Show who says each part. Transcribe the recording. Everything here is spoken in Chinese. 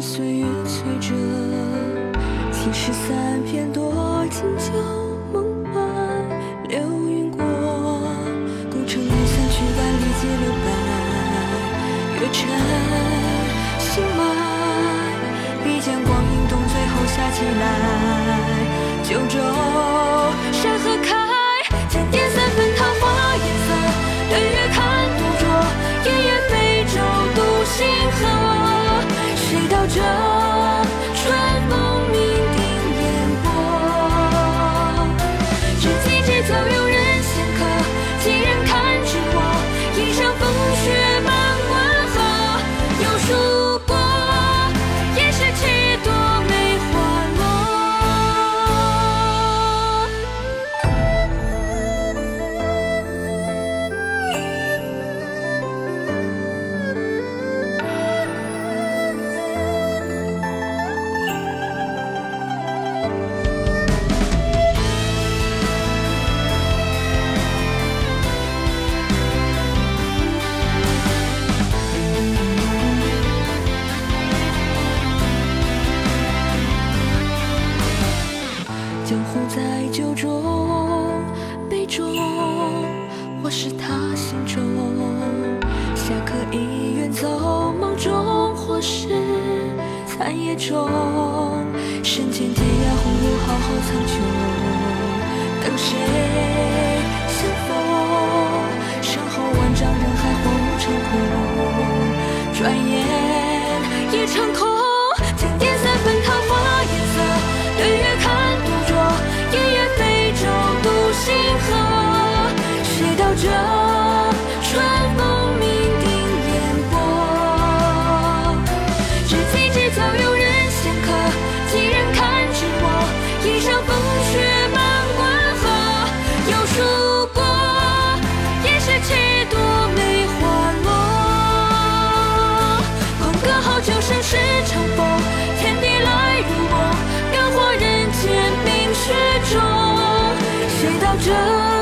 Speaker 1: 岁月催着。七十三片多情旧梦外流云过，古城雨散去，万里皆留白。月沉星埋，笔尖光影动，最后下起来。九州江湖在酒中，杯中，或是他心中。侠客已远走，梦中或是残夜中。身前天涯鸿儒，浩浩苍穹，等谁这春风酩酊烟波，直起直交有人闲客，几人堪知我？一上风雪满关河，又数过，也是几朵梅花落。空阁后酒盛世长风，天地来入梦，敢活人间冰雪中，谁道这？